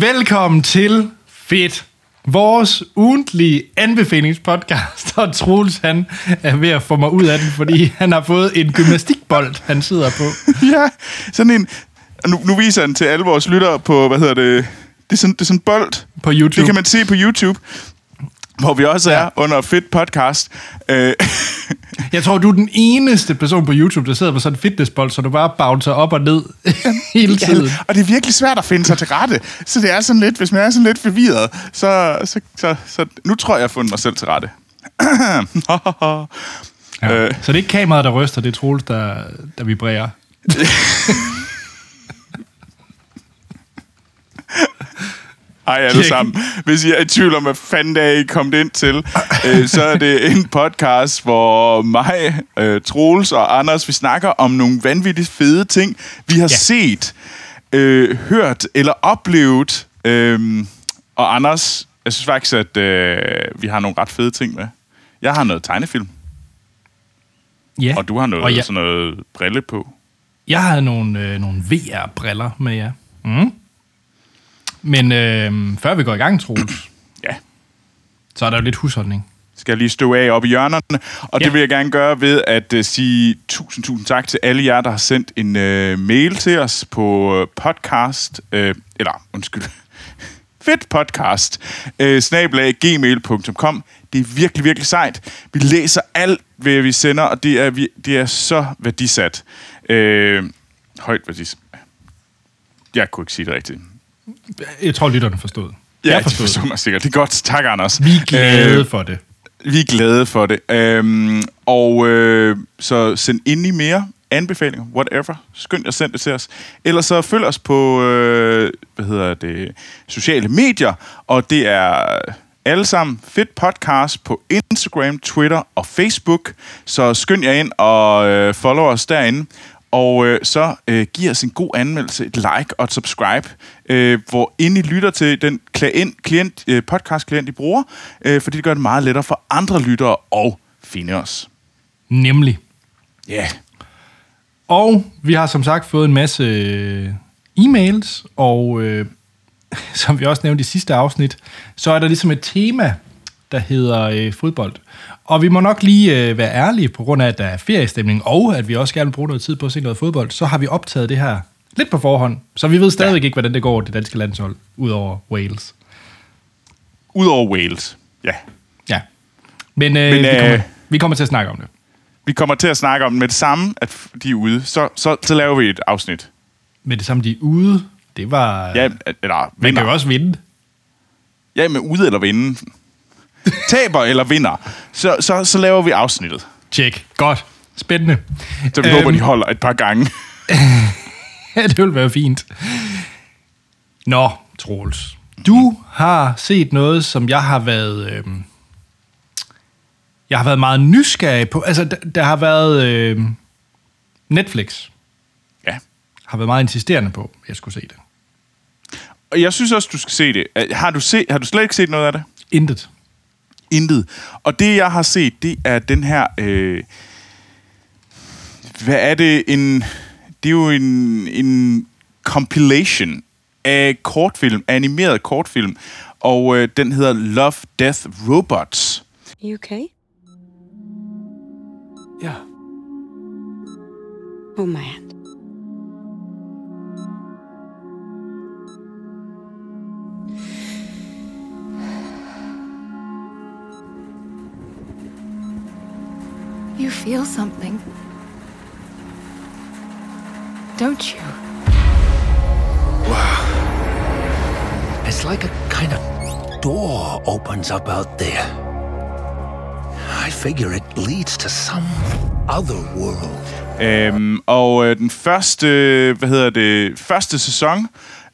Velkommen til Fedt. Vores ugentlige anbefalingspodcast, og Troels han er ved at få mig ud af den, fordi han har fået en gymnastikbold, han sidder på. Ja, sådan en... Nu, nu viser han til alle vores lyttere på, hvad hedder det... Det er sådan, det er sådan bold. På YouTube. Det kan man se på YouTube, hvor vi også er under Fedt Podcast. Øh, Jeg tror, du er den eneste person på YouTube, der sidder på sådan en fitnessbold, så du bare bouncer op og ned hele tiden. Ja, og det er virkelig svært at finde sig til rette. Så det er sådan lidt, hvis man er sådan lidt forvirret, så, så, så, så nu tror jeg, jeg har fundet mig selv til rette. Ja. Øh. Så det er ikke kameraet, der ryster, det er Troels, der, der vibrerer. Hej alle sammen. Hvis I er i tvivl om, hvad fanden det er, I kommet ind til, øh, så er det en podcast, hvor mig, øh, Troels og Anders, vi snakker om nogle vanvittigt fede ting, vi har Ja. set, øh, hørt eller oplevet. Øh, og Anders, jeg synes faktisk, at øh, vi har nogle ret fede ting med. Jeg har noget tegnefilm, Ja. og du har noget, Og jeg, sådan noget brille på. jeg havde nogle, øh, nogle VR-briller med jer. Mm. Men øh, før vi går i gang, Troels, Ja. så er der jo lidt husholdning. skal jeg lige stå af op i hjørnerne. Og Ja. det vil jeg gerne gøre ved at uh, sige tusind, tusind tak til alle jer, der har sendt en uh, mail til os på uh, podcast, uh, eller undskyld, fedt podcast, uh, gmail.com. Det er virkelig, virkelig sejt. Vi læser alt, hvad vi sender, og det er, vi, det er så værdisat. Uh, højt værdisat. Jeg kunne ikke sige det rigtigt. Jeg tror, lytterne forstod. Ja, jeg de forstod. mig sikkert. Det er godt. Tak, Anders. Vi er glade Øh, for det. Vi er glade for det. Øhm, og øh, så send ind i mere anbefalinger, whatever. Skynd jer send det til os. Ellers så følg os på, øh, hvad hedder det, sociale medier, og det er alle sammen Fedt Podcast på Instagram, Twitter og Facebook. Så skynd jer ind og øh, follow os derinde. Og øh, så øh, giv os en god anmeldelse, et like og et subscribe, øh, hvor ind I lytter til den klient, klient, øh, podcast-klient, I bruger, øh, fordi det gør det meget lettere for andre lyttere at finde os. Nemlig. Ja. Yeah. Og vi har som sagt fået en masse øh, e-mails, og øh, som vi også nævnte i sidste afsnit, så er der ligesom et tema, der hedder øh, fodbold. Og vi må nok lige øh, være ærlige, på grund af, at der er feriestemning, og at vi også gerne vil bruge noget tid på at se noget fodbold, så har vi optaget det her lidt på forhånd. Så vi ved stadigvæk ja. ikke, hvordan det går det danske landshold, udover Wales. Udover Wales. Ja. Ja. Men, øh, Men, vi, øh, kommer, vi kommer til at snakke om det. Vi kommer til at snakke om med det samme, at de er ude. Så, så, så laver vi et afsnit. Men det samme, de er ude, det var... Ja, eller man vinder. kan jo også vinde. Ja, med ude eller vinde. Taber eller vinder. Så, så, så laver vi afsnittet. Tjek. Godt. Spændende. Så vi øhm. håber, de holder et par gange. Det vil være fint. Nå, Troels. Du har set noget, som jeg har været... Øh, jeg har været meget nysgerrig på. Altså, der, der har været... Øh, Netflix Ja. har været meget insisterende på, at jeg skulle se det. Og jeg synes også, du skal se det. Har du, set, har du slet ikke set noget af det? Intet. Intet. Og det, jeg har set, det er den her... Øh, hvad er det? En, det er jo en, en compilation af kortfilm, animeret kortfilm. Og øh, den hedder Love, Death, Robots. You okay? Ja. Oh man. You feel something. Don't you? Wow. It's like a kind of door opens up out there. I figure it leads to some other world. Øhm, og øh, den første, hvad hedder det, første sæson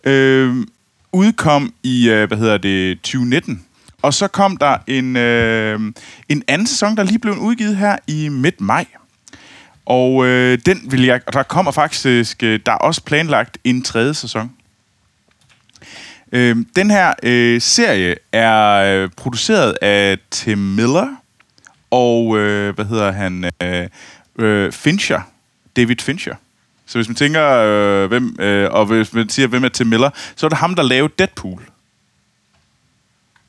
øh, udkom i, øh, hvad hedder det, 2019. Og så kom der en, øh, en anden sæson, der lige blev udgivet her i midt maj. Og øh, den vil jeg, og der kommer faktisk, øh, der er også planlagt en tredje sæson. Øh, den her øh, serie er øh, produceret af Tim Miller og, øh, hvad hedder han, øh, øh, Fincher, David Fincher. Så hvis man tænker, øh, hvem, øh, og hvis man siger, hvem er Tim Miller, så er det ham, der lavede Deadpool.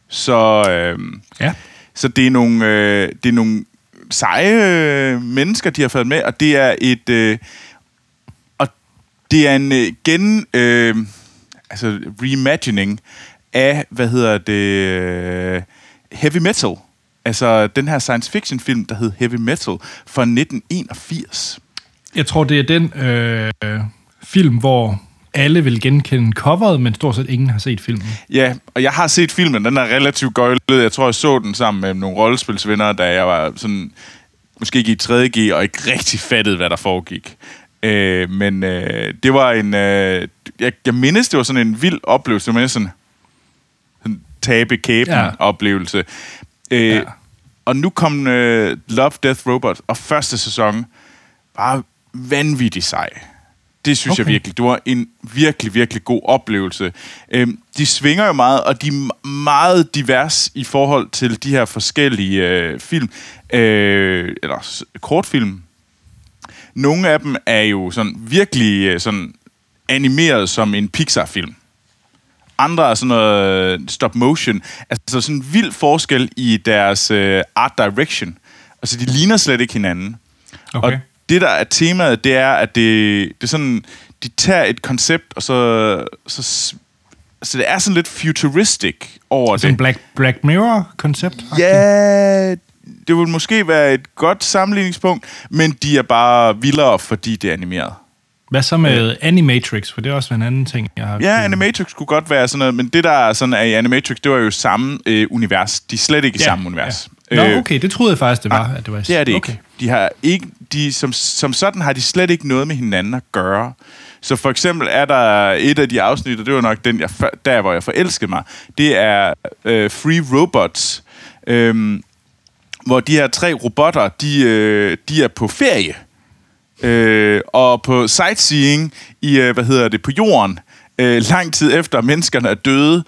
Så, øh, Ja. så det er nogle, øh, det er nogle seje øh, mennesker, de har fået med, og det er et... Øh, og det er en øh, gen... Øh, altså reimagining af, hvad hedder det... Øh, heavy metal. Altså den her science fiction film, der hed Heavy Metal fra 1981. Jeg tror, det er den øh, film, hvor alle vil genkende coveret, men stort set ingen har set filmen. Ja, og jeg har set filmen, den er relativt gøjlet. Jeg tror, jeg så den sammen med nogle rollespilsvenner, da jeg var sådan, måske ikke i 3G, og ikke rigtig fattede, hvad der foregik. Øh, men øh, det var en... Øh, jeg, jeg mindes, det var sådan en vild oplevelse, med sådan, sådan tabe kæben Ja. oplevelse. Øh, Ja. Og nu kom øh, Love, Death, Robot, og første sæson var vanvittig sej. Det synes okay. Jeg virkelig. Det var en virkelig, virkelig god oplevelse. Øhm, de svinger jo meget, og de er meget divers i forhold til de her forskellige øh, film, øh, eller kortfilm. Nogle af dem er jo sådan virkelig øh, sådan animeret som en Pixar-film. Andre er sådan noget stop motion. Altså sådan en vild forskel i deres øh, art direction. Altså, de ligner slet ikke hinanden. Okay. Og det, der er temaet, det er, at det, det er sådan, de tager et koncept, og så, så, så det er sådan lidt futuristic over Sådan det. Black, Black Mirror-koncept? Ja, det vil måske være et godt sammenligningspunkt, men de er bare vildere, fordi det er animeret. Hvad så med Animatrix? For det er også en anden ting, jeg har... Ja, Animatrix kunne godt være sådan noget, men det der er sådan er i Animatrix, det var jo samme øh, univers. De er slet ikke i samme univers. Nå, Øh, okay, det troede jeg faktisk, det var. nej, at det, var Det er det ikke. Okay. De har ikke de, som, som sådan har de slet ikke noget med hinanden at gøre. Så for eksempel er der et af de afsnit, og det var nok den, jeg, der hvor jeg forelskede mig, det er øh, Free Robots, øhm, hvor de her tre robotter, de, øh, de er på ferie. Øh, og på sightseeing i, øh, hvad hedder det, på jorden, øh, lang tid efter menneskerne er døde.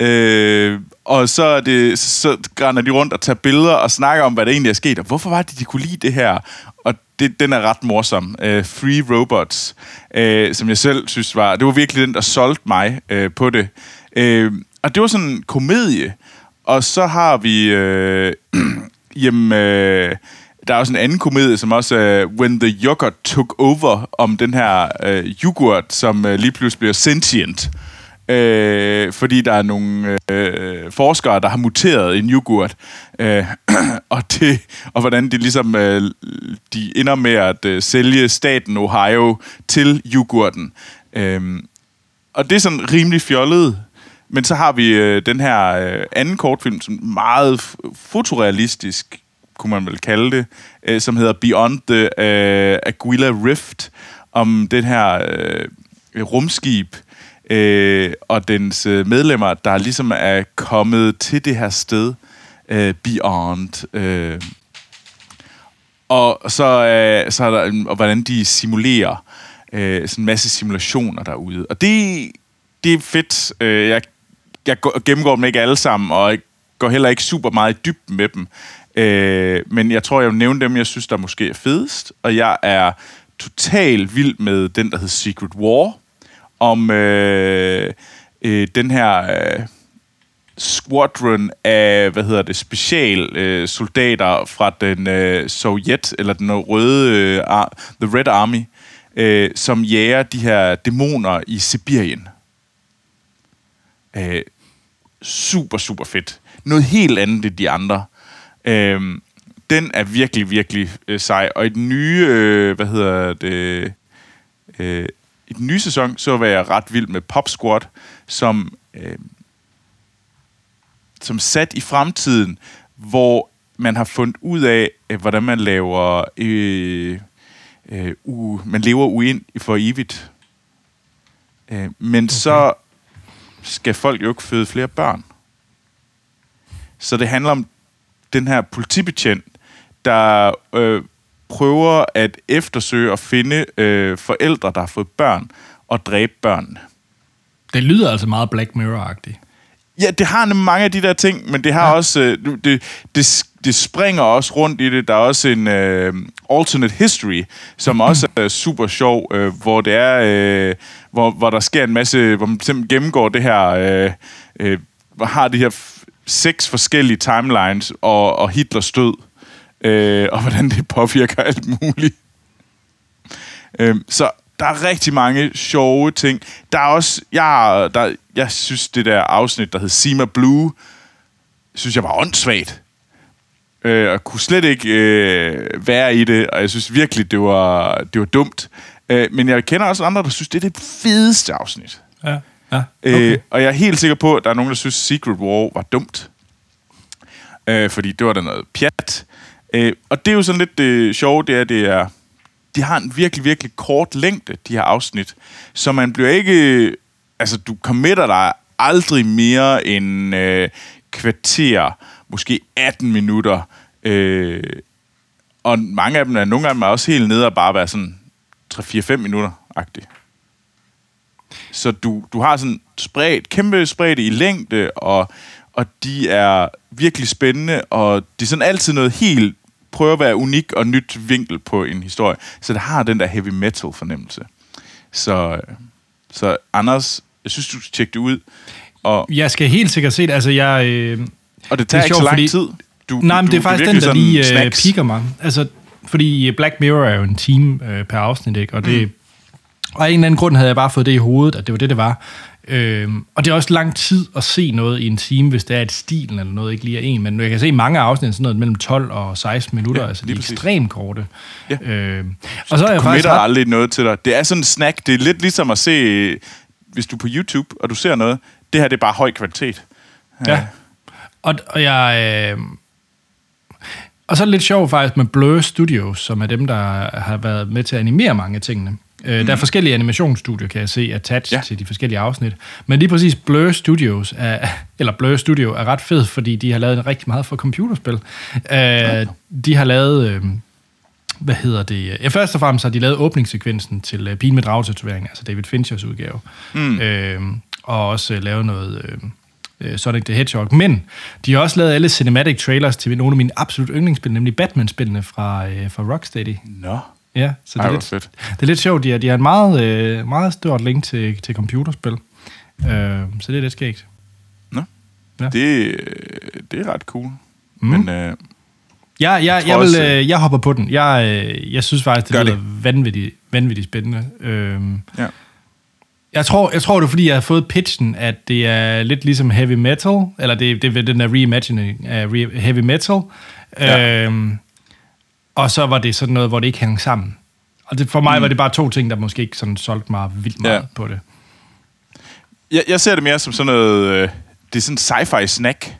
Øh, og så, er det, så grænder de rundt og tager billeder og snakker om, hvad der egentlig er sket, og hvorfor var det, de kunne lide det her? Og det, den er ret morsom. Uh, Free Robots, uh, som jeg selv synes var, det var virkelig den, der solgte mig uh, på det. Uh, og det var sådan en komedie. Og så har vi, Uh, jamen, Uh, der er også en anden komedie, som også er When the Yogurt Took Over, om den her uh, yoghurt, som uh, lige pludselig bliver sentient. Øh, fordi der er nogle øh, forskere, der har muteret en yoghurt. Øh, og, det, og hvordan de ligesom øh, de ender med at øh, sælge staten Ohio til yoghurten. Øh, og det er sådan rimelig fjollet. Men så har vi øh, den her øh, anden kortfilm, som er meget fotorealistisk, kunne man vel kalde det, øh, som hedder Beyond the øh, Aquila Rift, om den her øh, rumskib øh, Øh, og dens øh, medlemmer, der ligesom er kommet til det her sted, øh, Beyond. Øh, og så, øh, så er der, og hvordan de simulerer øh, sådan en masse simulationer derude. Og det, det er fedt. Øh, jeg, jeg gennemgår dem ikke alle sammen, og jeg går heller ikke super meget i dybden med dem. Øh, men jeg tror, jeg vil nævne dem, jeg synes, der måske er fedest. Og jeg er totalt vild med den, der hedder Secret War, om øh, øh, den her... Øh, squadron af, hvad hedder det, special øh, soldater fra den øh, Sovjet, eller den røde, øh, ar- The Red Army, øh, som jager de her dæmoner i Sibirien. Øh, super, super fedt. Noget helt andet end de andre. Øh, den er virkelig, virkelig øh, sej. Og i den nye, øh, hvad hedder det, øh, i den nye sæson, så var jeg ret vild med Pop Squad, som øh, som sat i fremtiden, hvor man har fundet ud af, øh, hvordan man laver... Øh, øh, u, man lever uind for evigt. Øh, men okay. så skal folk jo ikke føde flere børn. Så det handler om den her politibetjent, der øh, prøver at eftersøge og finde øh, forældre, der har fået børn, og dræbe børnene. Det lyder altså meget Black Mirror-agtigt. Ja, det har nemlig mange af de der ting, men det har ja. også... Øh, det, det, det springer også rundt i det. Der er også en øh, alternate history, som også er super sjov, øh, hvor det er, øh, hvor, hvor der sker en masse, hvor man simpelthen gennemgår det her, øh, øh, har de her seks forskellige timelines og, og Hitlers død, øh, og hvordan det påvirker alt muligt. Øh, så der er rigtig mange sjove ting. Der er også, jeg, der, jeg synes, det der afsnit, der hed Sima Blue, synes jeg var åndssvagt. Øh, og kunne slet ikke øh, være i det, og jeg synes virkelig, det var, det var dumt. Øh, men jeg kender også andre, der synes, det er det fedeste afsnit. Ja. ja. Okay. Okay. Øh, og jeg er helt sikker på, at der er nogen, der synes, Secret War var dumt. Øh, fordi det var da noget pjat. Øh, og det er jo sådan lidt det sjove, det er, det er, de har en virkelig, virkelig kort længde, de her afsnit. Så man bliver ikke... Øh, altså, du committer dig aldrig mere end øh, kvarter, måske 18 minutter. Øh, og mange af dem er, nogle gange er også helt nede og bare være sådan 3-4-5 minutter-agtigt. Så du, du har sådan spredt, kæmpe spredt i længde, og, og de er virkelig spændende, og det er sådan altid noget helt, prøver at være unik og nyt vinkel på en historie. Så det har den der heavy metal fornemmelse. Så, så Anders, jeg synes, du skal tjekke det ud. Og, Jeg skal helt sikkert se det. Altså, jeg... Øh, og det tager Det ikke så lang fordi- tid. Du, Nej, men du, det er faktisk den, der lige øh, snacks. piker mig. Altså, fordi Black Mirror er jo en time øh, per afsnit, ikke? Og, det, mm. og af en eller anden grund havde jeg bare fået det i hovedet, at det var det, det var. Øhm, og det er også lang tid at se noget i en time, hvis det er et stil eller noget, ikke lige er en. Men jeg kan se mange afsnit, sådan noget mellem 12 og 16 minutter. Ja, Ja, altså, de er præcis. ekstremt korte. Ja. Øhm, og så er jeg faktisk ret, aldrig noget til dig. Det er sådan en snack. Det er lidt ligesom at se, hvis du er på YouTube, og du ser noget, det her det er bare høj kvalitet. Ja. Og, og jeg... Øh, og så er det lidt sjovt faktisk med Blur Studios, som er dem, der har været med til at animere mange af tingene. Øh, mm. Der er forskellige animationsstudier, kan jeg se, attached Ja. ja. til de forskellige afsnit. Men lige præcis Blur Studios, er, eller Blur Studio, er ret fed, fordi de har lavet rigtig meget for computerspil. Øh, de har lavet... Øh, hvad hedder det? Ja, først og fremmest har de lavet åbningssekvensen til uh, Pigen med dragtatovering, altså David Finchers udgave. Mm. Øh, og også uh, lavet noget øh, Sonic the Hedgehog. Men de har også lavet alle cinematic trailers til nogle af mine absolut yndlingsspil, nemlig Batman-spillene fra, øh, fra Rocksteady. Nå. Ja, så det Ej, er, hvor lidt, fedt. det er lidt sjovt. De har, de har en meget, øh, meget stort link til, til computerspil. Øh, så det er lidt skægt. Nå. Ja. Det, det er ret cool. Mm. Men øh, Jeg, jeg, tror jeg, vil, også, øh, jeg hopper på den. Jeg, øh, jeg synes faktisk, det lyder vanvittigt, vanvittigt spændende. Øhm, ja. jeg, tror, jeg tror, det er, fordi jeg har fået pitchen, at det er lidt ligesom heavy metal, eller det, det er den der reimagining af heavy metal. Ja. Øhm, og så var det sådan noget, hvor det ikke hang sammen. Og det, for mig mm. var det bare to ting, der måske ikke sådan solgte mig vildt meget Ja. på det. jeg, jeg ser det mere som sådan noget... Øh, det er sådan en sci-fi snack,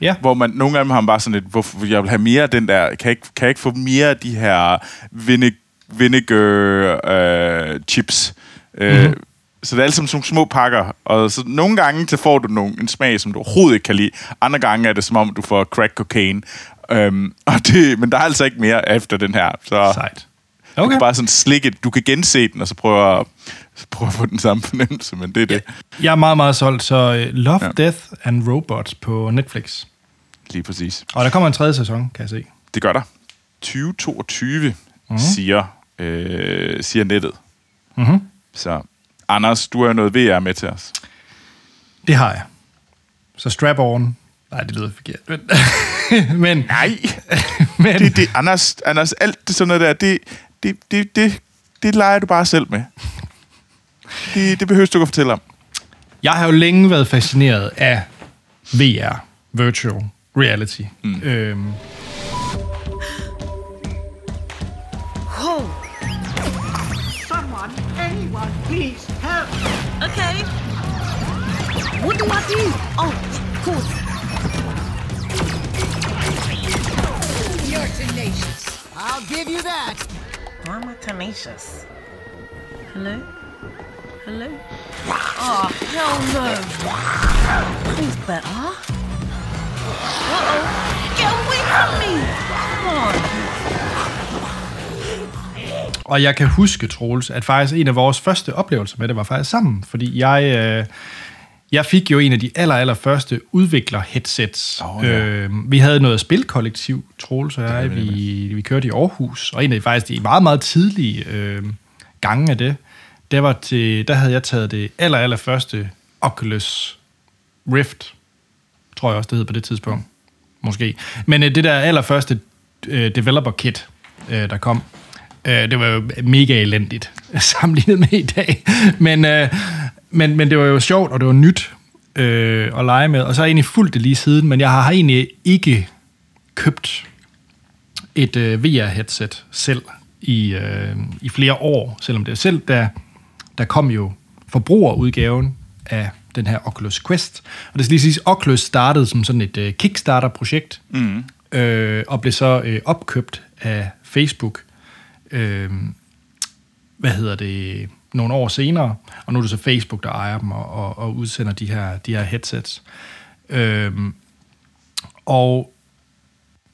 Ja. hvor man nogle af dem har man bare sådan lidt, hvorfor jeg vil have mere af den der, kan jeg ikke, kan jeg ikke få mere af de her vinegar, vinegar øh, chips? Øh, Mhm. Så det er alle sammen nogle små pakker, og så nogle gange så får du nogle, en smag, som du overhovedet ikke kan lide. Andre gange er det som om, du får crack cocaine. Øhm, og det, men der er altså ikke mere efter den her. Så Sejt. du Okay. kan bare sådan slikke Du kan gense den, og så prøve at, prøve at få den samme fornemmelse, men det er det. Jeg er meget, meget solgt, så øh, Love, Ja. Death and Robots på Netflix. Lige præcis. Og der kommer en tredje sæson, kan jeg se. Det gør der. 2022, Mhm. mm. siger, øh, siger nettet. Mhm. Så Anders, du har jo noget VR med til os. Det har jeg. Så strap on. Nej, det lyder forkert. Men, men, Nej, men det, det, Anders, Anders, alt det sådan noget der, det, det, det, det, det leger du bare selv med. Det, det behøver du ikke at fortælle om. jeg har jo længe været fascineret af VR, virtual reality. Mm. Øhm, Whoa! Someone, anyone, please help! Okay. What do I do? Oh, of course. I'll give you that. I'm a tenacious. Hello? Hello? Oh, hell no. Who's better? Uh-oh. Get away from me! Come on. og jeg kan huske, Troels, at faktisk en af vores første oplevelser med det var faktisk sammen. Fordi jeg, øh, jeg fik jo en af de aller, aller første udvikler-headsets. Åh, ja. øh, vi havde noget spilkollektiv, Troels og jeg, vi, vi kørte i Aarhus, og en af de faktisk de meget, meget tidlige øh, gange af det, der, var til, der havde jeg taget det aller, aller første Oculus Rift, tror jeg også, det hed på det tidspunkt. Måske. Men øh, det der allerførste øh, developer kit, øh, der kom, øh, det var jo mega elendigt sammenlignet med i dag. Men, øh, men, men det var jo sjovt, og det var nyt øh, at lege med. Og så har jeg egentlig fulgt det lige siden, men jeg har egentlig ikke købt et øh, VR-headset selv i, øh, i flere år, selvom det er selv, der, der kom jo forbrugerudgaven af den her Oculus Quest. Og det skal lige siges, Oculus startede som sådan et øh, Kickstarter-projekt, mm. øh, og blev så øh, opkøbt af Facebook, øh, hvad hedder det, nogle år senere, og nu er det så Facebook, der ejer dem og, og, og udsender de her, de her headsets. Øh, og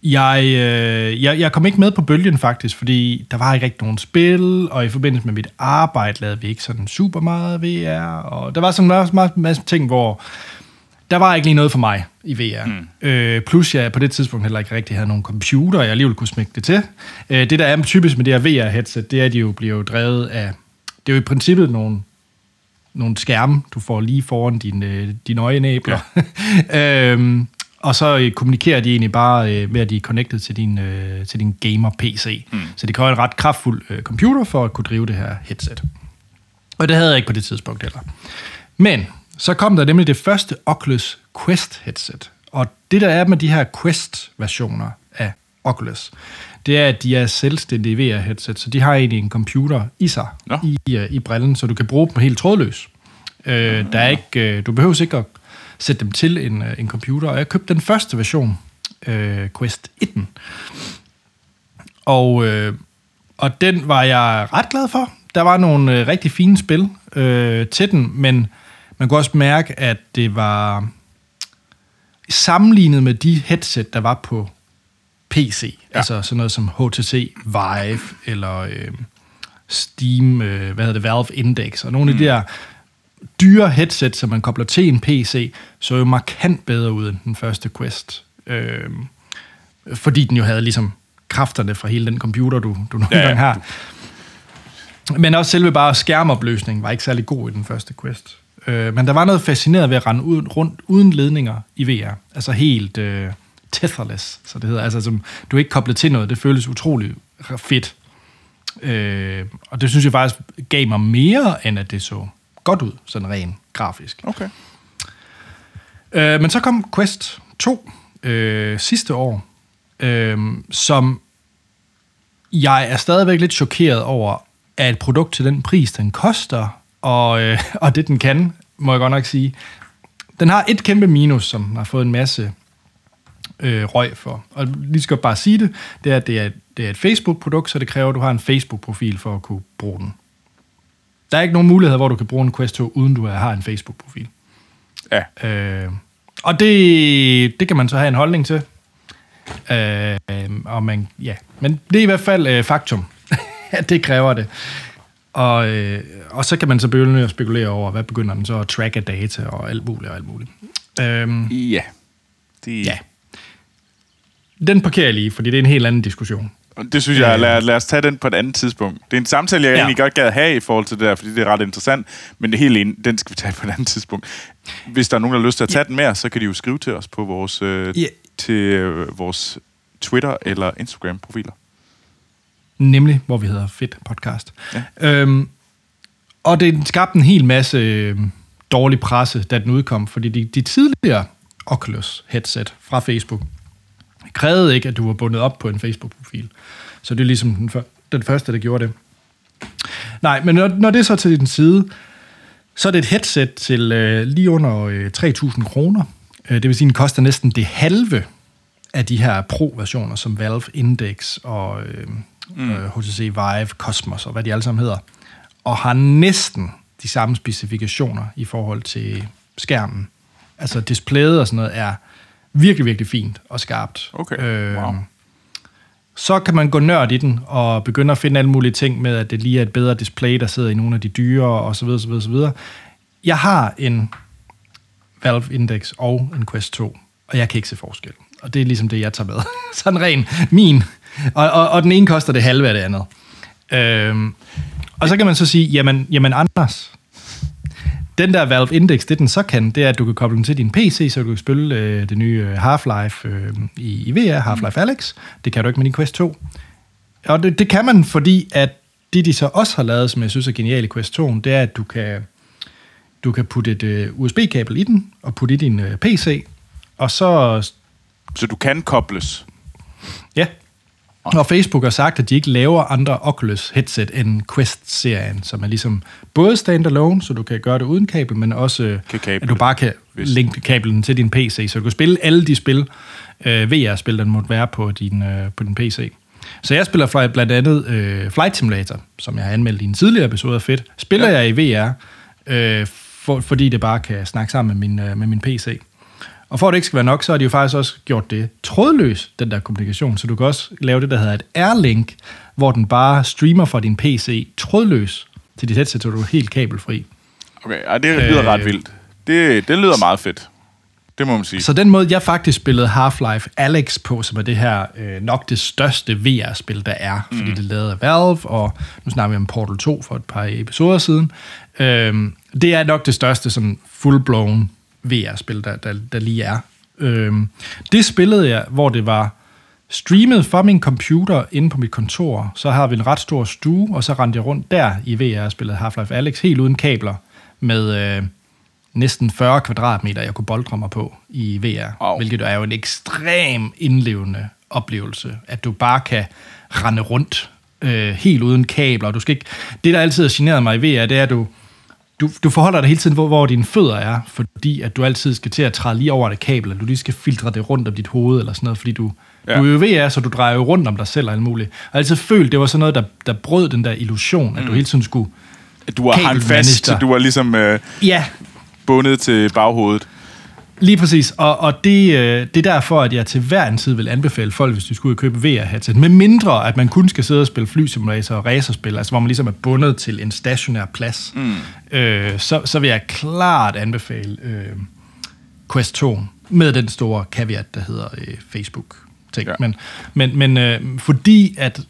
jeg, øh, jeg, jeg kom ikke med på bølgen faktisk, fordi der var ikke rigtig nogen spil, og i forbindelse med mit arbejde lavede vi ikke sådan super meget VR, og der var sådan en masse, masse, masse ting, hvor der var ikke lige noget for mig i VR. Mm. Øh, plus jeg på det tidspunkt heller ikke rigtig havde nogen computer, jeg alligevel kunne smække det til. Øh, det der er typisk med det her VR-headset, det er, at de jo bliver drevet af... Det er jo i princippet nogle, nogle skærme, du får lige foran dine, dine øjenæbler. Ja. øhm, og så øh, kommunikerer de egentlig bare øh, med, at de er connected til din, øh, til din gamer-PC. Mm. Så det kræver en ret kraftfuld øh, computer for at kunne drive det her headset. Og det havde jeg ikke på det tidspunkt heller. Men så kom der nemlig det første Oculus Quest headset. Og det der er med de her Quest-versioner Oculus, det er, at de er selvstændige VR-headset, så de har egentlig en computer i sig, i, øh, i brillen, så du kan bruge dem helt trådløs. Øh, der er ikke, øh, du behøver ikke at sætte dem til en, øh, en computer. Og jeg købte den første version, øh, Quest 1. Og, øh, og den var jeg ret glad for. Der var nogle øh, rigtig fine spil øh, til den, men man kunne også mærke, at det var sammenlignet med de headset, der var på PC. Ja. Altså sådan noget som HTC Vive, eller øh, Steam, øh, hvad hedder det, Valve Index, og nogle mm. af de der dyre headset, som man kobler til en PC, så jo markant bedre ud end den første Quest. Øh, fordi den jo havde ligesom kræfterne fra hele den computer, du, du nogle Ja, gange har. Men også selve bare skærmopløsningen var ikke særlig god i den første Quest. Øh, men der var noget fascinerende ved at rende uden, rundt uden ledninger i VR. Altså helt øh, tetherless, så det hedder. Altså som, du er ikke koblet til noget. Det føles utrolig fedt. Øh, og det synes jeg faktisk gav mig mere, end at det så godt ud, sådan rent grafisk. Okay. Øh, men så kom Quest 2 øh, sidste år, øh, som jeg er stadigvæk lidt chokeret over, at et produkt til den pris, den koster, og, øh, og det den kan, må jeg godt nok sige. Den har et kæmpe minus, som har fået en masse øh, røg for. Og lige skal bare sige det, det er, at det er, det er et Facebook-produkt, så det kræver, at du har en Facebook-profil for at kunne bruge den. Der er ikke nogen mulighed, hvor du kan bruge en Quest 2, uden du har en Facebook-profil. Ja. Øh, og det, det kan man så have en holdning til. Øh, og man, ja. Men det er i hvert fald øh, faktum, at det kræver det. Og, øh, og så kan man så begynde at spekulere over, hvad begynder den så at tracke data og alt muligt og alt muligt. Øh, Ja. Det, ja. Den parkerer jeg lige, fordi det er en helt anden diskussion. Det synes jeg, lad, lad os tage den på et andet tidspunkt. Det er en samtale, jeg Ja. ja. egentlig godt gad have i forhold til det der, fordi det er ret interessant, men det hele en, den skal vi tage på et andet tidspunkt. Hvis der er nogen, der har lyst til at tage den med, så kan de jo skrive til os på vores, øh, Ja. til øh, vores Twitter- eller Instagram-profiler. Nemlig, hvor vi hedder Fedt Podcast. Ja. Øhm, og det skabte en hel masse øh, dårlig presse, da den udkom, fordi de, de tidligere Oculus headset fra Facebook krævede ikke, at du var bundet op på en Facebook-profil. Så det er ligesom den, før, den første, der gjorde det. Nej, men når, når det er så til din side, så er det et headset til øh, lige under øh, 3.000 kroner. Øh, det vil sige, at den koster næsten det halve af de her Pro-versioner, som Valve Index og øh, mm. øh, HTC Vive, Cosmos og hvad de alle sammen hedder, og har næsten de samme specifikationer i forhold til skærmen. Altså displayet og sådan noget er virkelig, virkelig fint og skarpt. Okay, wow. Så kan man gå nørd i den og begynde at finde alle mulige ting med, at det lige er et bedre display, der sidder i nogle af de dyre og så videre, så videre, så videre. Jeg har en Valve Index og en Quest 2, og jeg kan ikke se forskel. Og det er ligesom det, jeg tager med. Sådan ren min. Og, og, og den ene koster det halve af det andet. Øhm, og så kan man så sige, jamen, jamen Anders, den der Valve Index, det den så kan, det er, at du kan koble den til din PC, så du kan spille øh, det nye øh, Half-Life øh, i, i VR, Half-Life Alyx. Det kan du ikke med din Quest 2. Og det, det kan man, fordi at det, de så også har lavet, som jeg synes er genialt i Quest 2, det er, at du kan, du kan putte et øh, USB-kabel i den, og putte i din øh, PC, og så Så du kan kobles. Ja. Og Facebook har sagt, at de ikke laver andre Oculus headset end Quest-serien, som er ligesom både standalone, så du kan gøre det uden kabel, men også Kan kable at du bare kan hvis- linke kabelen til din PC, så du kan spille alle de spil, øh, VR-spil, der måtte være på din, øh, på din PC. Så jeg spiller fly- blandt andet øh, Flight Simulator, som jeg har anmeldt i en tidligere episode af Fedt. Spiller ja. jeg i VR, øh, for, fordi det bare kan snakke sammen med min, øh, med min PC. Og for at det ikke skal være nok, så har de jo faktisk også gjort det trådløs, den der kommunikation. Så du kan også lave det, der hedder et Airlink, hvor den bare streamer fra din PC trådløs til dit headset, så du er helt kabelfri. Okay, ej, det lyder Øh. ret vildt. Det, det lyder meget fedt. Det må man sige. Så den måde, jeg faktisk spillede Half-Life Alyx på, som er det her øh, nok det største VR-spil, der er, fordi det er lavet af Valve, og nu snakker vi om Portal 2 for et par episoder siden. Øhm, det er nok det største sådan full-blown VR-spil, der, der, der lige er. Øhm, det spillede jeg, hvor det var streamet fra min computer inde på mit kontor. Så har vi en ret stor stue, og så rendte jeg rundt der i VR og spillede Half-Life Alyx helt uden kabler med... Øh, næsten 40 kvadratmeter, jeg kunne boldre mig på i VR, Au. hvilket er jo en ekstrem indlevende oplevelse, at du bare kan rende rundt øh, helt uden kabler. Du skal ikke, det, der altid har generet mig i VR, det er, at du, du, du forholder dig hele tiden, hvor, hvor dine fødder er, fordi at du altid skal til at træde lige over det kabel, eller du lige skal filtre det rundt om dit hoved, eller sådan noget, fordi du, Ja. du er jo VR, så du drejer jo rundt om dig selv og alt muligt. Og jeg altid følt, det var sådan noget, der, der brød den der illusion, at du hele tiden skulle... Du har hængt fast, du var ligesom øh, Ja, bundet til baghovedet. Lige præcis, og, og det, øh, det er derfor, at jeg til hver en tid vil anbefale folk, hvis de skulle ud og købe VR-headset, med mindre at man kun skal sidde og spille flysimulator og racerspil, altså hvor man ligesom er bundet til en stationær plads, mm. øh, så, så vil jeg klart anbefale øh, Quest 2 med den store caveat, der hedder øh, Facebook-ting. Ja. Ja. Men, men, men øh, fordi at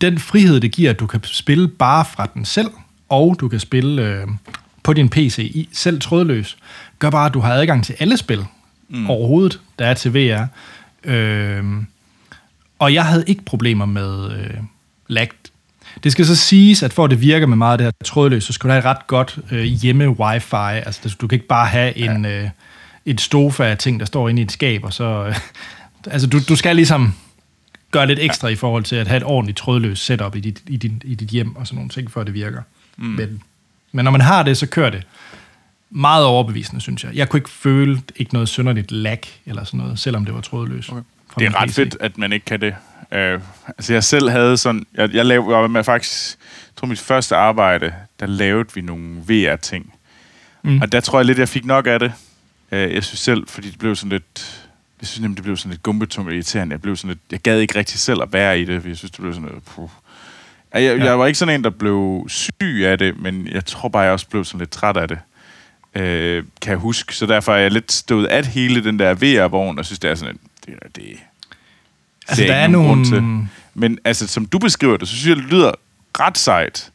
den frihed, det giver, at du kan spille bare fra den selv, og du kan spille øh, på din PC i, selv trådløs, gør bare, at du har adgang til alle spil mm. overhovedet, der er til VR. Øh, og jeg havde ikke problemer med øh, lag. Det skal så siges, at for at det virker med meget af det her trådløs, så skal du have et ret godt øh, hjemme wifi. Altså, du kan ikke bare have en, øh, et stofa af ting, der står inde i et skab, og så... Øh, altså, du, du skal ligesom gøre lidt ekstra ja. i forhold til at have et ordentligt trådløst setup i dit, i dit, i dit hjem og sådan nogle ting, før det virker. Mm. Men, men når man har det, så kører det meget overbevisende, synes jeg. Jeg kunne ikke føle ikke noget synderligt lag eller sådan noget, selvom det var trådløst. Okay. Det er ret fedt, at man ikke kan det. Uh, altså jeg selv havde sådan... Jeg, jeg lavede med faktisk... Jeg tror, mit første arbejde, der lavede vi nogle VR-ting. Mm. Og der tror jeg lidt, jeg fik nok af det. Uh, jeg synes selv, fordi det blev sådan lidt... Jeg synes nemlig, det blev sådan lidt gumbetungt og irriterende. Jeg, blev sådan lidt, jeg gad ikke rigtig selv at være i det, for jeg synes, det blev sådan lidt... Puh. Jeg, jeg, Ja. jeg var ikke sådan en, der blev syg af det, men jeg tror bare, jeg også blev sådan lidt træt af det. Øh, kan huske. Så derfor er jeg lidt stået af hele den der VR-vogn, og synes, det er sådan, at det, det, Altså, ser der er nogle... men altså, som du beskriver det, så synes jeg, det lyder ret sejt.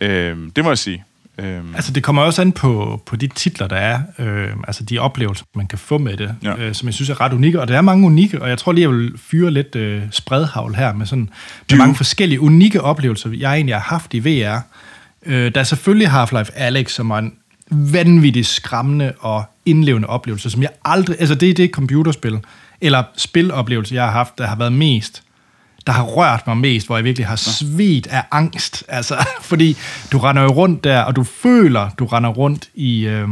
Øhm, det må jeg sige. Øhm, Altså, det kommer også an på, på de titler, der er. Øh, altså, de oplevelser, man kan få med det, Ja. øh, som jeg synes er ret unikke. Og der er mange unikke, og jeg tror lige, jeg vil fyre lidt øh, spredhavl her med, sådan, med mange forskellige unikke oplevelser, jeg egentlig har haft i VR. Øh, der er selvfølgelig Half-Life Alyx, som er en vanvittig skræmmende og indlevende oplevelse, som jeg aldrig... Altså, det er det computerspil, eller spiloplevelse, jeg har haft, der har været mest der har rørt mig mest, hvor jeg virkelig har svedt af angst. Altså, fordi du render jo rundt der, og du føler, du render rundt i, øh,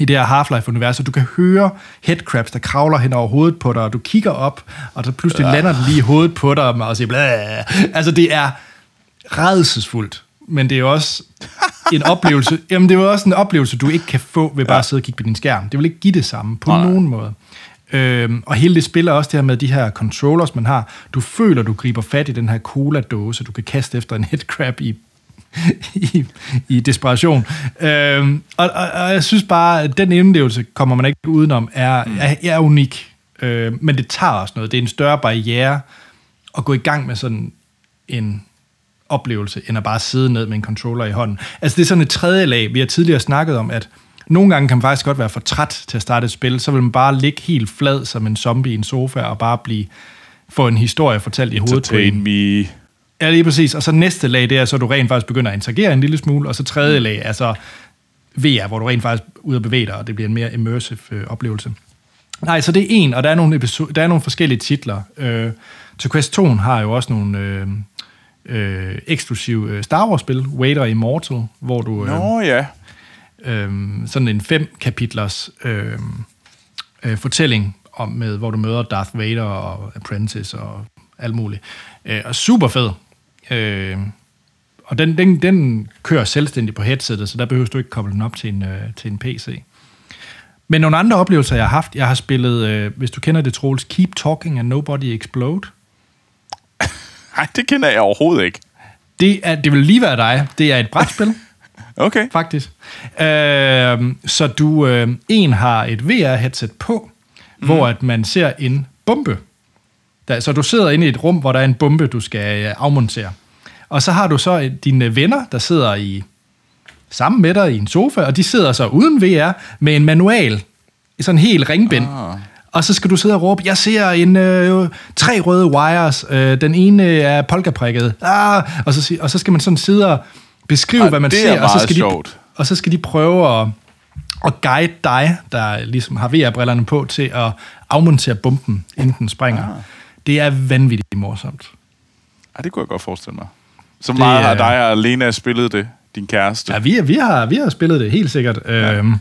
i det her Half-Life-univers, og du kan høre headcrabs, der kravler hen over hovedet på dig, og du kigger op, og så pludselig lander den lige i hovedet på dig, og siger blæh. Altså, det er redselsfuldt, men det er også en oplevelse, jamen det er jo også en oplevelse, du ikke kan få ved bare at sidde og kigge på din skærm. Det vil ikke give det samme på Nej, nej. nogen måde. Øhm, og hele det spiller også det her med de her controllers, man har. Du føler, du griber fat i den her cola-dåse, du kan kaste efter en headcrab i, i, i desperation. Øhm, og, og, og jeg synes bare, at den indlevelse kommer man ikke udenom, er, er, er unik. Øh, men det tager også noget. Det er en større barriere at gå i gang med sådan en oplevelse, end at bare sidde ned med en controller i hånden. Altså det er sådan et tredje lag. Vi har tidligere snakket om, at nogle gange kan man faktisk godt være for træt til at starte et spil, så vil man bare ligge helt flad som en zombie i en sofa og bare blive få en historie fortalt i hovedet på en. Me. Ja, lige præcis. Og så næste lag, det er så, at du rent faktisk begynder at interagere en lille smule, og så tredje lag er så VR, hvor du rent faktisk er ude at bevæge dig, og det bliver en mere immersive øh, oplevelse. Nej, så det er en, og der er nogle, episode, der er nogle forskellige titler. Øh, to Quest 2 har jo også nogle øh, øh, eksklusive øh, Star Wars-spil, Vader Immortal, hvor du... Øh, Nå ja. øh, sådan en fem kapitlers øh, øh, fortælling om med, hvor du møder Darth Vader og Apprentice og alt muligt. Øh, og super fed. Øh, og den, den, den kører selvstændigt på headsetet, så der behøver du ikke koble den op til en, øh, til en PC. Men nogle andre oplevelser, jeg har haft, jeg har spillet, øh, hvis du kender det, Troels, Keep Talking and Nobody Explode. Nej, det kender jeg overhovedet ikke. Det, er, det vil lige være dig. Det er et brætspil. Okay. faktisk. Øh, så du øh, en har et VR-headset på, mm. hvor at man ser en bombe. Der, så du sidder inde i et rum, hvor der er en bombe, du skal øh, afmontere. Og så har du så øh, dine venner, der sidder i sammen med dig i en sofa, og de sidder så uden VR med en manual, i sådan en helt ringbind. Ah. Og så skal du sidde og råbe, jeg ser en øh, tre røde wires, øh, den ene er polkaprikket, ah, og, så, og så skal man sådan sidde og beskrive, Ah, hvad man det er ser, og så meget skal sjovt. de og så skal de prøve at, at guide dig, der ligesom har VR-brillerne på, til at afmontere bomben, inden den springer. Ah. Det er vanvittigt morsomt. Ja, det kunne jeg godt forestille mig. Så meget er- har dig og Lena spillet det, din kæreste. Ja, vi, vi, har, vi har spillet det helt sikkert. Ja. Øhm,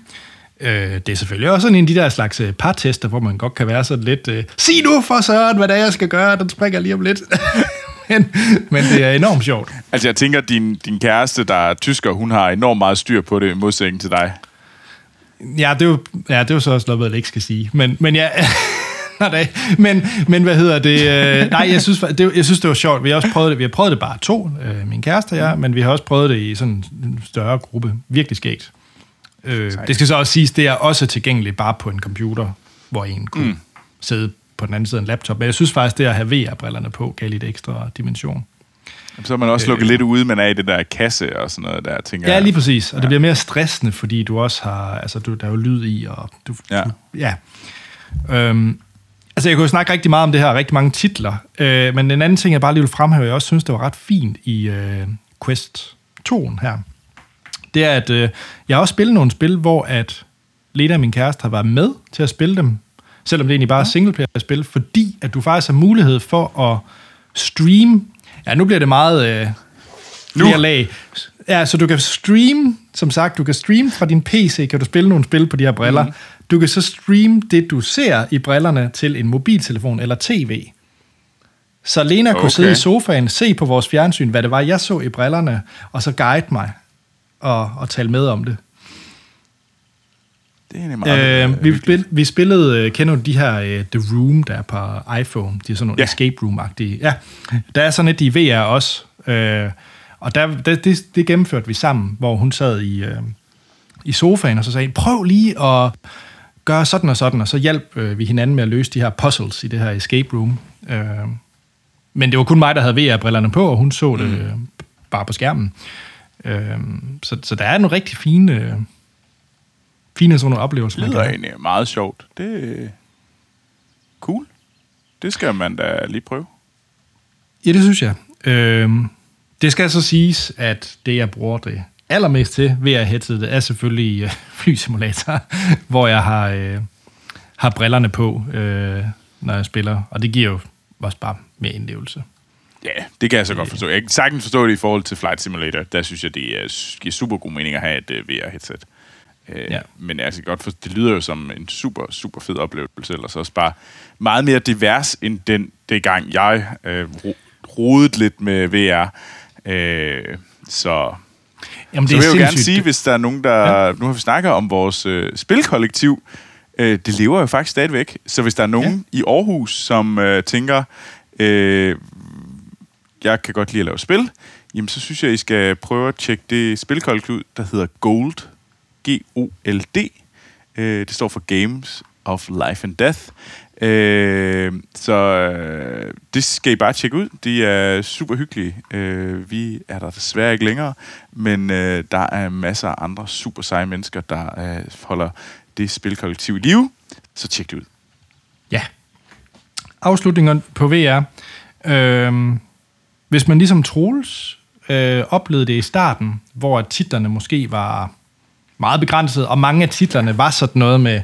øh, det er selvfølgelig også sådan en af de der slags øh, partester, hvor man godt kan være sådan lidt, øh, sig nu for søren, hvad det er, jeg skal gøre, den springer lige om lidt. men, men det er enormt sjovt. Altså, jeg tænker, din, din kæreste, der er tysker, hun har enormt meget styr på det, i modsætning til dig. Ja, det er jo, ja, det er jo så også noget, jeg ikke skal sige. Men, men ja, men, men hvad hedder det? Øh, nej, jeg synes, det, jeg synes, det var sjovt. Vi har også prøvet det. Vi har prøvet det bare to, øh, min kæreste og jeg, men vi har også prøvet det i sådan en større gruppe. Virkelig skægt. Øh, det skal så også siges, det er også tilgængeligt bare på en computer, hvor en kunne mm. sidde på den anden side af en laptop. Men jeg synes faktisk, det at have VR-brillerne på, gav lidt ekstra dimension. Så er man også lukket lidt ude, man er i det der kasse og sådan noget der, tænker Ja, jeg. lige præcis. Og det bliver mere stressende, fordi du også har, altså du, der er jo lyd i, og du, Ja. du ja. Øhm, altså jeg kunne jo snakke rigtig meget om det her, rigtig mange titler, øh, men en anden ting, jeg bare lige vil fremhæve, jeg også synes, det var ret fint i øh, Quest 2 her, det er, at øh, jeg har også spillet nogle spil, hvor at Lena, min kæreste, har været med til at spille dem, selvom det egentlig bare er singleplayer-spil, fordi at du faktisk har mulighed for at streame, ja nu bliver det meget... Øh, flere lag. Ja, så du kan streame, som sagt, du kan streame fra din PC, kan du spille nogle spil på de her briller. Mm. Du kan så streame det, du ser i brillerne, til en mobiltelefon eller tv. Så Lena okay. kunne sidde i sofaen, se på vores fjernsyn, hvad det var, jeg så i brillerne, og så guide mig og, og tale med om det. Det er meget Øh, vi, hyggeligt. spil, vi spillede, øh, kender du de her uh, The Room, der er på iPhone? De er sådan nogle Ja. escape room-agtige. Ja, der er sådan et i VR også. Øh, og der, det, det, det gennemførte vi sammen, hvor hun sad i, øh, i sofaen, og så sagde, prøv lige at gøre sådan og sådan, og så hjalp øh, vi hinanden med at løse de her puzzles i det her escape room. Øh, men det var kun mig, der havde VR-brillerne på, og hun så det øh, bare på skærmen. Øh, så, så der er nogle rigtig fine, øh, fine sådan nogle oplevelser. Det lyder egentlig meget sjovt. Det er cool. Det skal man da lige prøve. Ja, det synes jeg. Øhm, det skal så siges, at det, jeg bruger det allermest til ved at headset, det er selvfølgelig øh, flysimulator, hvor jeg har, øh, har brillerne på, øh, når jeg spiller. Og det giver jo også bare mere indlevelse. Ja, det kan jeg så godt forstå. Jeg kan sagtens forstå det i forhold til Flight Simulator. Der synes jeg, det er, giver super god mening at have et uh, VR-headset. Uh, Ja. Men jeg kan godt for, det lyder jo som en super, super fed oplevelse. Ellers også bare meget mere divers, end den, det gang jeg uh, ro, rodede lidt med VR. Uh, så Jamen, så vil jeg jo gerne sige, hvis der er nogen, der... Ja. Nu har vi snakket om vores øh, spilkollektiv. Øh, det lever jo faktisk stadigvæk. Så hvis der er nogen ja. i Aarhus, som øh, tænker, øh, jeg kan godt lide at lave spil, jamen så synes jeg, I skal prøve at tjekke det spilkollektiv ud, der hedder Gold. G-O-L-D. Øh, det står for Games of Life and Death. Øh, så øh, det skal I bare tjekke ud. De er super hyggelige. Øh, vi er der desværre ikke længere, men øh, der er masser af andre super seje mennesker, der øh, holder det spilkollektiv i live. Så tjek det ud. Ja. Afslutningen på VR. Øhm, hvis man ligesom Troels øh, oplevede det i starten, hvor titlerne måske var meget begrænset, og mange af titlerne var sådan noget med,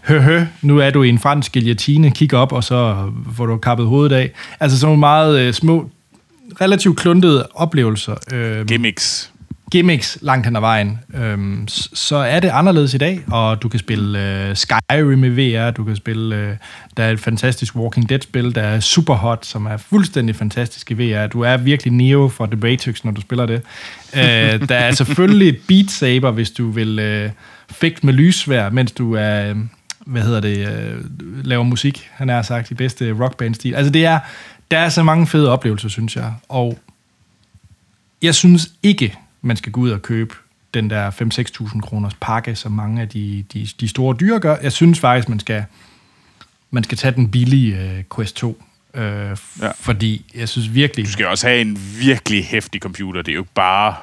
hø, hø, nu er du i en fransk guillotine, kig op, og så får du kappet hovedet af. Altså sådan nogle meget øh, små, relativt kluntede oplevelser. Øh, Gimmicks gimmicks langt hen ad vejen, øhm, så er det anderledes i dag, og du kan spille øh, Skyrim i VR, du kan spille, øh, der er et fantastisk Walking Dead-spil, der er Superhot, som er fuldstændig fantastisk i VR. Du er virkelig Neo fra The Matrix, når du spiller det. Øh, der er selvfølgelig et Beat Saber, hvis du vil øh, fægte med lysvær, mens du er, øh, hvad hedder det, øh, laver musik, han har sagt, i bedste rockband-stil. Altså det er, der er så mange fede oplevelser, synes jeg, og jeg synes ikke, man skal gå ud og købe den der 5-6.000 kroners pakke, som mange af de, de, de store dyre gør. Jeg synes faktisk, man skal, man skal tage den billige uh, Quest 2. Uh, Ja. Fordi jeg synes virkelig... Du skal også have en virkelig hæftig computer. Det er jo ikke bare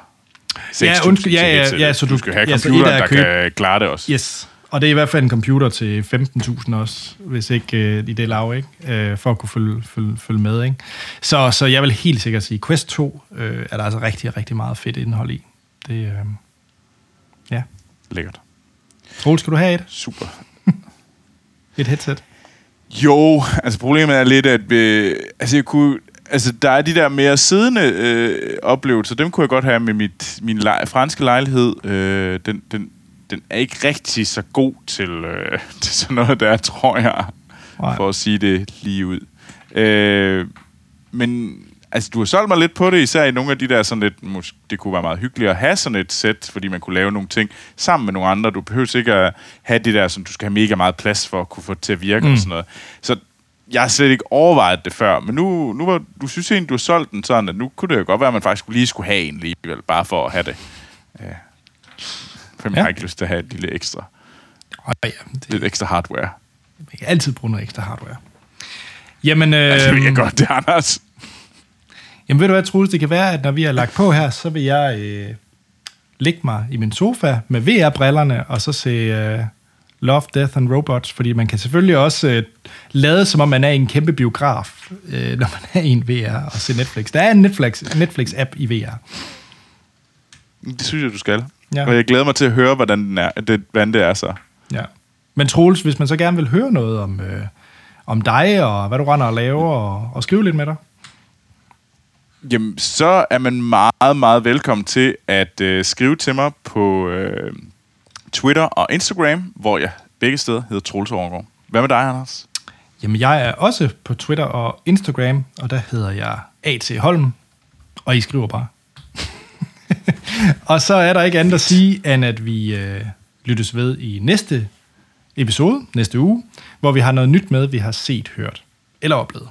6.000 Ja, undskyld, ja, ja, ja, så du- skal have ja, så computer, et er der at købe- kan klare det også. Yes. Og det er i hvert fald en computer til 15.000 også, hvis ikke uh, i det lav, ikke? Uh, for at kunne følge, følge, følge med. Ikke? Så, så jeg vil helt sikkert sige, Quest 2 uh, er der altså rigtig, rigtig meget fedt indhold i. Det, uh, ja. Lækkert. Troels, skal du have et? Super. Et headset? Jo, altså problemet er lidt, at øh, altså jeg kunne, altså der er de der mere siddende øh, oplevelser, dem kunne jeg godt have med mit, min lej, franske lejlighed. Øh, den, den, den er ikke rigtig så god til, øh, til sådan noget der, tror jeg, Nej. for at sige det lige ud. Øh, men altså, du har solgt mig lidt på det, især i nogle af de der sådan lidt, mås- det kunne være meget hyggeligt at have sådan et sæt, fordi man kunne lave nogle ting sammen med nogle andre. Du behøver ikke at have det der, som du skal have mega meget plads for at kunne få det til at virke mm. og sådan noget. Så jeg har slet ikke overvejet det før, men nu, nu var, du synes egentlig, du har solgt den sådan, at nu kunne det jo godt være, at man faktisk lige skulle have en alligevel, bare for at have det. Ja. For Ja. har ikke lyst til at have et lille ekstra, Oh, ja, det, lidt ekstra hardware. jeg kan altid bruge noget ekstra hardware. Jamen, øh, Altså, det ved jeg godt, det er Anders. jamen ved du hvad, Troels, det kan være, at når vi har lagt på her, så vil jeg øh, ligge mig i min sofa med VR-brillerne, og så se øh, Love, Death and Robots, fordi man kan selvfølgelig også øh, lade, som om man er i en kæmpe biograf, øh, når man er i en VR og se Netflix. Der er en Netflix, Netflix-app i VR. Det synes jeg, du skal. Ja. Og jeg glæder mig til at høre, hvordan, den er, det, hvordan det er så. Ja. Men Troels, hvis man så gerne vil høre noget om, øh, om dig, og hvad du render og laver, og, og skrive lidt med dig, Jamen, så er man meget, meget velkommen til at øh, skrive til mig på øh, Twitter og Instagram, hvor jeg begge steder hedder Troels Overgaard. Hvad med dig, Anders? Jamen, jeg er også på Twitter og Instagram, og der hedder jeg A.T. Holm, og I skriver bare. og så er der ikke andet at sige, end at vi øh, lyttes ved i næste episode, næste uge, hvor vi har noget nyt med, vi har set, hørt eller oplevet.